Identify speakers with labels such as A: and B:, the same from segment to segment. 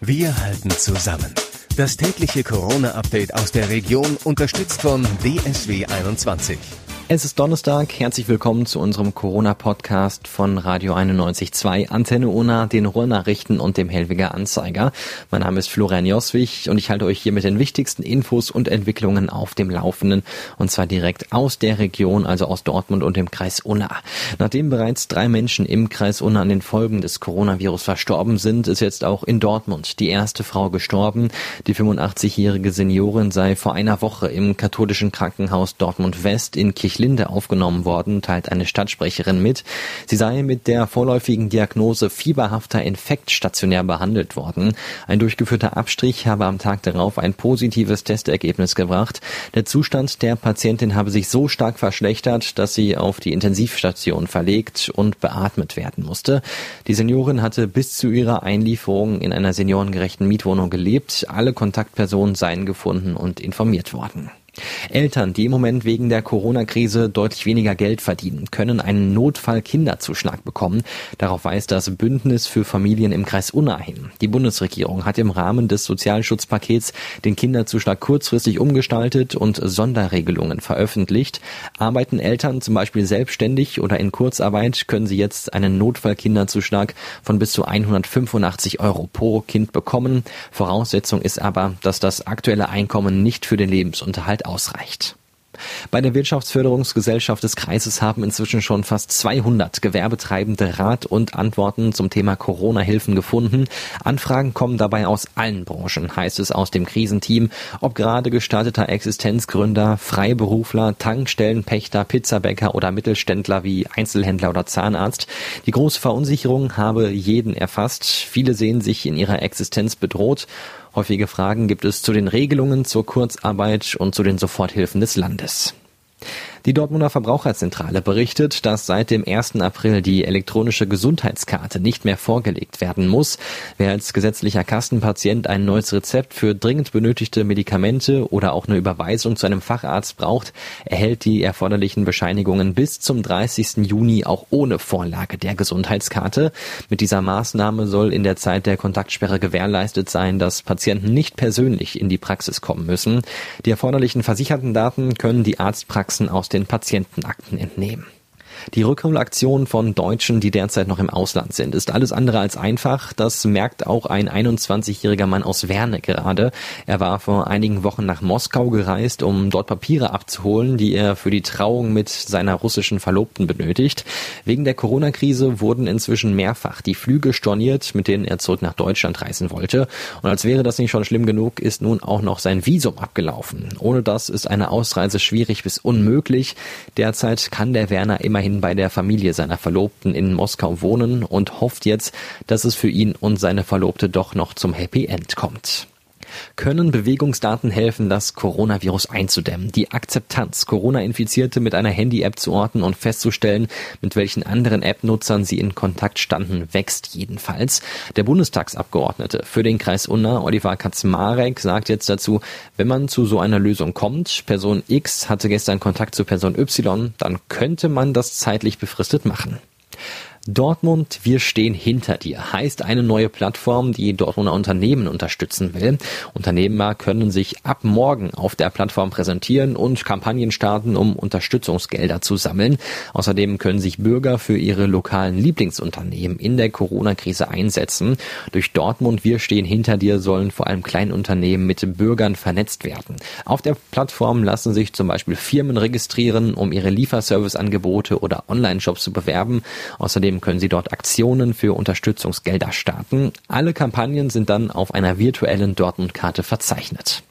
A: Wir halten zusammen. Das tägliche Corona-Update aus der Region unterstützt von DSW 21.
B: Es ist Donnerstag. Herzlich willkommen zu unserem Corona-Podcast von Radio 91.2, Antenne Una, den Ruhrnachrichten und dem Hellwiger Anzeiger. Mein Name ist Florian Joswig und ich halte euch hier mit den wichtigsten Infos und Entwicklungen auf dem Laufenden und zwar direkt aus der Region, also aus Dortmund und dem Kreis Unna. Nachdem bereits drei Menschen im Kreis Unna an den Folgen des Coronavirus verstorben sind, ist jetzt auch in Dortmund die erste Frau gestorben. Die 85-jährige Seniorin sei vor einer Woche im katholischen Krankenhaus Dortmund West in Kirch Linde aufgenommen worden, teilt eine Stadtsprecherin mit. Sie sei mit der vorläufigen Diagnose fieberhafter Infekt stationär behandelt worden. Ein durchgeführter Abstrich habe am Tag darauf ein positives Testergebnis gebracht. Der Zustand der Patientin habe sich so stark verschlechtert, dass sie auf die Intensivstation verlegt und beatmet werden musste. Die Seniorin hatte bis zu ihrer Einlieferung in einer seniorengerechten Mietwohnung gelebt. Alle Kontaktpersonen seien gefunden und informiert worden. Eltern, die im Moment wegen der Corona-Krise deutlich weniger Geld verdienen, können einen Notfall-Kinderzuschlag bekommen. Darauf weist das Bündnis für Familien im Kreis Unna hin. Die Bundesregierung hat im Rahmen des Sozialschutzpakets den Kinderzuschlag kurzfristig umgestaltet und Sonderregelungen veröffentlicht. Arbeiten Eltern zum Beispiel selbstständig oder in Kurzarbeit, können sie jetzt einen Notfall-Kinderzuschlag von bis zu 185 Euro pro Kind bekommen. Voraussetzung ist aber, dass das aktuelle Einkommen nicht für den Lebensunterhalt ausreicht. Bei der Wirtschaftsförderungsgesellschaft des Kreises haben inzwischen schon fast 200 Gewerbetreibende Rat und Antworten zum Thema Corona-Hilfen gefunden. Anfragen kommen dabei aus allen Branchen, heißt es aus dem Krisenteam, ob gerade gestarteter Existenzgründer, Freiberufler, Tankstellenpächter, Pizzabäcker oder Mittelständler wie Einzelhändler oder Zahnarzt. Die große Verunsicherung habe jeden erfasst. Viele sehen sich in ihrer Existenz bedroht Häufige Fragen gibt es zu den Regelungen zur Kurzarbeit und zu den Soforthilfen des Landes. Die Dortmunder Verbraucherzentrale berichtet, dass seit dem 1. April die elektronische Gesundheitskarte nicht mehr vorgelegt werden muss. Wer als gesetzlicher Kassenpatient ein neues Rezept für dringend benötigte Medikamente oder auch eine Überweisung zu einem Facharzt braucht, erhält die erforderlichen Bescheinigungen bis zum 30. Juni auch ohne Vorlage der Gesundheitskarte. Mit dieser Maßnahme soll in der Zeit der Kontaktsperre gewährleistet sein, dass Patienten nicht persönlich in die Praxis kommen müssen. Die erforderlichen versicherten Daten können die Arztpraxen aus den Patientenakten entnehmen. Die Rückholaktion von Deutschen, die derzeit noch im Ausland sind, ist alles andere als einfach. Das merkt auch ein 21-jähriger Mann aus Werne gerade. Er war vor einigen Wochen nach Moskau gereist, um dort Papiere abzuholen, die er für die Trauung mit seiner russischen Verlobten benötigt. Wegen der Corona-Krise wurden inzwischen mehrfach die Flüge storniert, mit denen er zurück nach Deutschland reisen wollte. Und als wäre das nicht schon schlimm genug, ist nun auch noch sein Visum abgelaufen. Ohne das ist eine Ausreise schwierig bis unmöglich. Derzeit kann der Werner immerhin bei der Familie seiner Verlobten in Moskau wohnen und hofft jetzt, dass es für ihn und seine Verlobte doch noch zum Happy End kommt. Können Bewegungsdaten helfen, das Coronavirus einzudämmen? Die Akzeptanz, Corona-Infizierte mit einer Handy-App zu orten und festzustellen, mit welchen anderen App-Nutzern sie in Kontakt standen, wächst jedenfalls. Der Bundestagsabgeordnete für den Kreis Unna, Oliver Kaczmarek, sagt jetzt dazu, wenn man zu so einer Lösung kommt, Person X hatte gestern Kontakt zu Person Y, dann könnte man das zeitlich befristet machen. Dortmund, wir stehen hinter dir heißt eine neue Plattform, die Dortmunder Unternehmen unterstützen will. Unternehmer können sich ab morgen auf der Plattform präsentieren und Kampagnen starten, um Unterstützungsgelder zu sammeln. Außerdem können sich Bürger für ihre lokalen Lieblingsunternehmen in der Corona-Krise einsetzen. Durch Dortmund, wir stehen hinter dir sollen vor allem Kleinunternehmen mit Bürgern vernetzt werden. Auf der Plattform lassen sich zum Beispiel Firmen registrieren, um ihre Lieferserviceangebote oder Online-Shops zu bewerben. Außerdem Außerdem können Sie dort Aktionen für Unterstützungsgelder starten. Alle Kampagnen sind dann auf einer virtuellen Dortmund-Karte verzeichnet.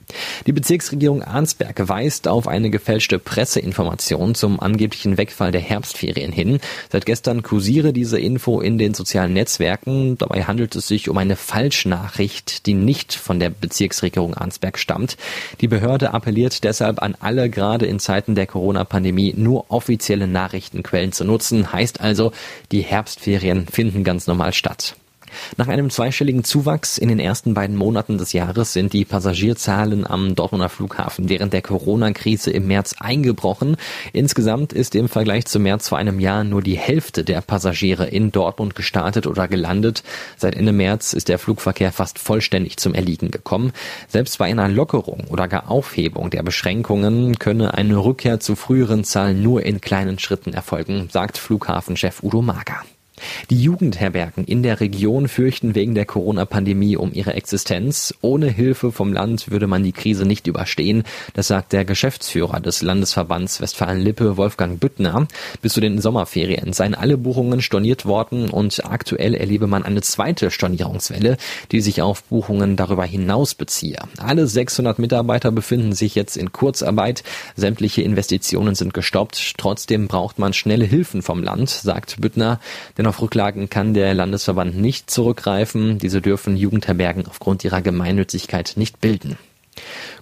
B: Die Bezirksregierung Arnsberg weist auf eine gefälschte Presseinformation zum angeblichen Wegfall der Herbstferien hin. Seit gestern kursiere diese Info in den sozialen Netzwerken. Dabei handelt es sich um eine Falschnachricht, die nicht von der Bezirksregierung Arnsberg stammt. Die Behörde appelliert deshalb an alle, gerade in Zeiten der Corona-Pandemie nur offizielle Nachrichtenquellen zu nutzen. Heißt also, die Herbstferien finden ganz normal statt. Nach einem zweistelligen Zuwachs in den ersten beiden Monaten des Jahres sind die Passagierzahlen am Dortmunder Flughafen während der Corona-Krise im März eingebrochen. Insgesamt ist im Vergleich zu März vor einem Jahr nur die Hälfte der Passagiere in Dortmund gestartet oder gelandet. Seit Ende März ist der Flugverkehr fast vollständig zum Erliegen gekommen. Selbst bei einer Lockerung oder gar Aufhebung der Beschränkungen könne eine Rückkehr zu früheren Zahlen nur in kleinen Schritten erfolgen, sagt Flughafenchef Udo Mager. Die Jugendherbergen in der Region fürchten wegen der Corona-Pandemie um ihre Existenz. Ohne Hilfe vom Land würde man die Krise nicht überstehen. Das sagt der Geschäftsführer des Landesverbands Westfalen-Lippe, Wolfgang Büttner. Bis zu den Sommerferien seien alle Buchungen storniert worden und aktuell erlebe man eine zweite Stornierungswelle, die sich auf Buchungen darüber hinaus beziehe. Alle 600 Mitarbeiter befinden sich jetzt in Kurzarbeit. Sämtliche Investitionen sind gestoppt. Trotzdem braucht man schnelle Hilfen vom Land, sagt Büttner. Denn auf Rücklagen kann der Landesverband nicht zurückgreifen. Diese dürfen Jugendherbergen aufgrund ihrer Gemeinnützigkeit nicht bilden.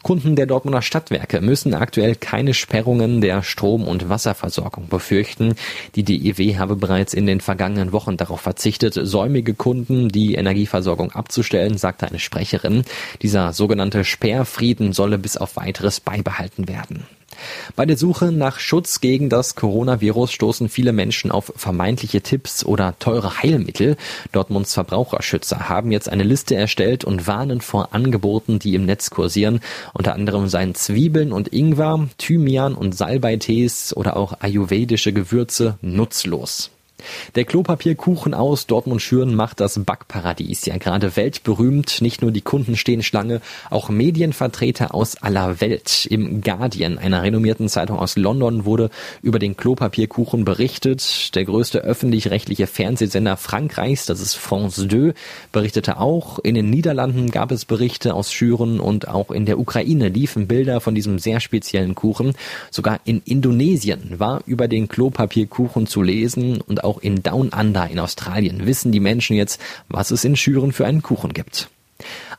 B: Kunden der Dortmunder Stadtwerke müssen aktuell keine Sperrungen der Strom- und Wasserversorgung befürchten. Die DEW habe bereits in den vergangenen Wochen darauf verzichtet, säumige Kunden die Energieversorgung abzustellen, sagte eine Sprecherin. Dieser sogenannte Sperrfrieden solle bis auf weiteres beibehalten werden. Bei der Suche nach Schutz gegen das Coronavirus stoßen viele Menschen auf vermeintliche Tipps oder teure Heilmittel. Dortmunds Verbraucherschützer haben jetzt eine Liste erstellt und warnen vor Angeboten, die im Netz kursieren. Unter anderem seien Zwiebeln und Ingwer, Thymian und Salbeitees oder auch ayurvedische Gewürze nutzlos. Der Klopapierkuchen aus Dortmund-Schüren macht das Backparadies ja gerade weltberühmt. Nicht nur die Kunden stehen Schlange, auch Medienvertreter aus aller Welt. Im Guardian, einer renommierten Zeitung aus London, wurde über den Klopapierkuchen berichtet. Der größte öffentlich-rechtliche Fernsehsender Frankreichs, das ist France 2, berichtete auch. In den Niederlanden gab es Berichte aus Schüren und auch in der Ukraine liefen Bilder von diesem sehr speziellen Kuchen. Sogar in Indonesien war über den Klopapierkuchen zu lesen und auch in Down Under in Australien wissen die Menschen jetzt, was es in Schüren für einen Kuchen gibt.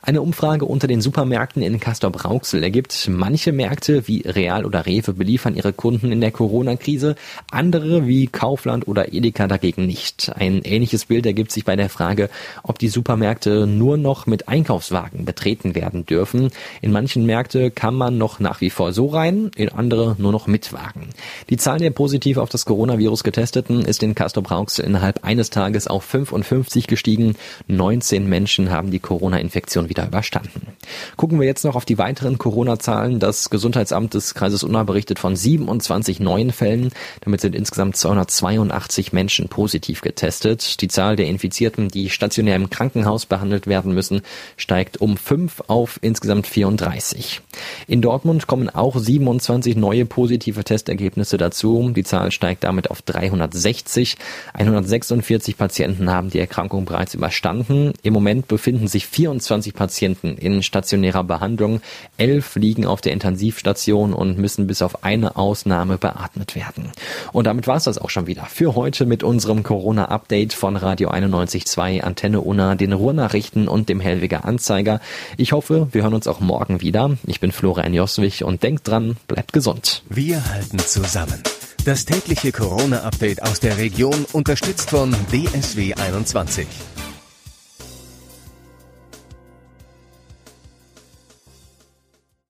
B: Eine Umfrage unter den Supermärkten in Castor-Brauxel ergibt, manche Märkte wie Real oder Rewe beliefern ihre Kunden in der Corona-Krise, andere wie Kaufland oder Edeka dagegen nicht. Ein ähnliches Bild ergibt sich bei der Frage, ob die Supermärkte nur noch mit Einkaufswagen betreten werden dürfen. In manchen Märkte kann man noch nach wie vor so rein, in andere nur noch mit Wagen. Die Zahl der positiv auf das Coronavirus getesteten ist in Castor-Brauxel innerhalb eines Tages auf 55 gestiegen. 19 Menschen haben die Corona-Infektion wieder überstanden. Gucken wir jetzt noch auf die weiteren Corona-Zahlen. Das Gesundheitsamt des Kreises Unna berichtet von 27 neuen Fällen. Damit sind insgesamt 282 Menschen positiv getestet. Die Zahl der Infizierten, die stationär im Krankenhaus behandelt werden müssen, steigt um 5 auf insgesamt 34. In Dortmund kommen auch 27 neue positive Testergebnisse dazu. Die Zahl steigt damit auf 360. 146 Patienten haben die Erkrankung bereits überstanden. Im Moment befinden sich 24 Patienten in stationärer Behandlung. Elf liegen auf der Intensivstation und müssen bis auf eine Ausnahme beatmet werden. Und damit war es das auch schon wieder für heute mit unserem Corona-Update von Radio 91.2, Antenne Unna, den Ruhrnachrichten und dem Hellwiger Anzeiger. Ich hoffe, wir hören uns auch morgen wieder. Ich bin Florian Joswig und denkt dran, bleibt gesund.
A: Wir halten zusammen. Das tägliche Corona-Update aus der Region unterstützt von DSW 21.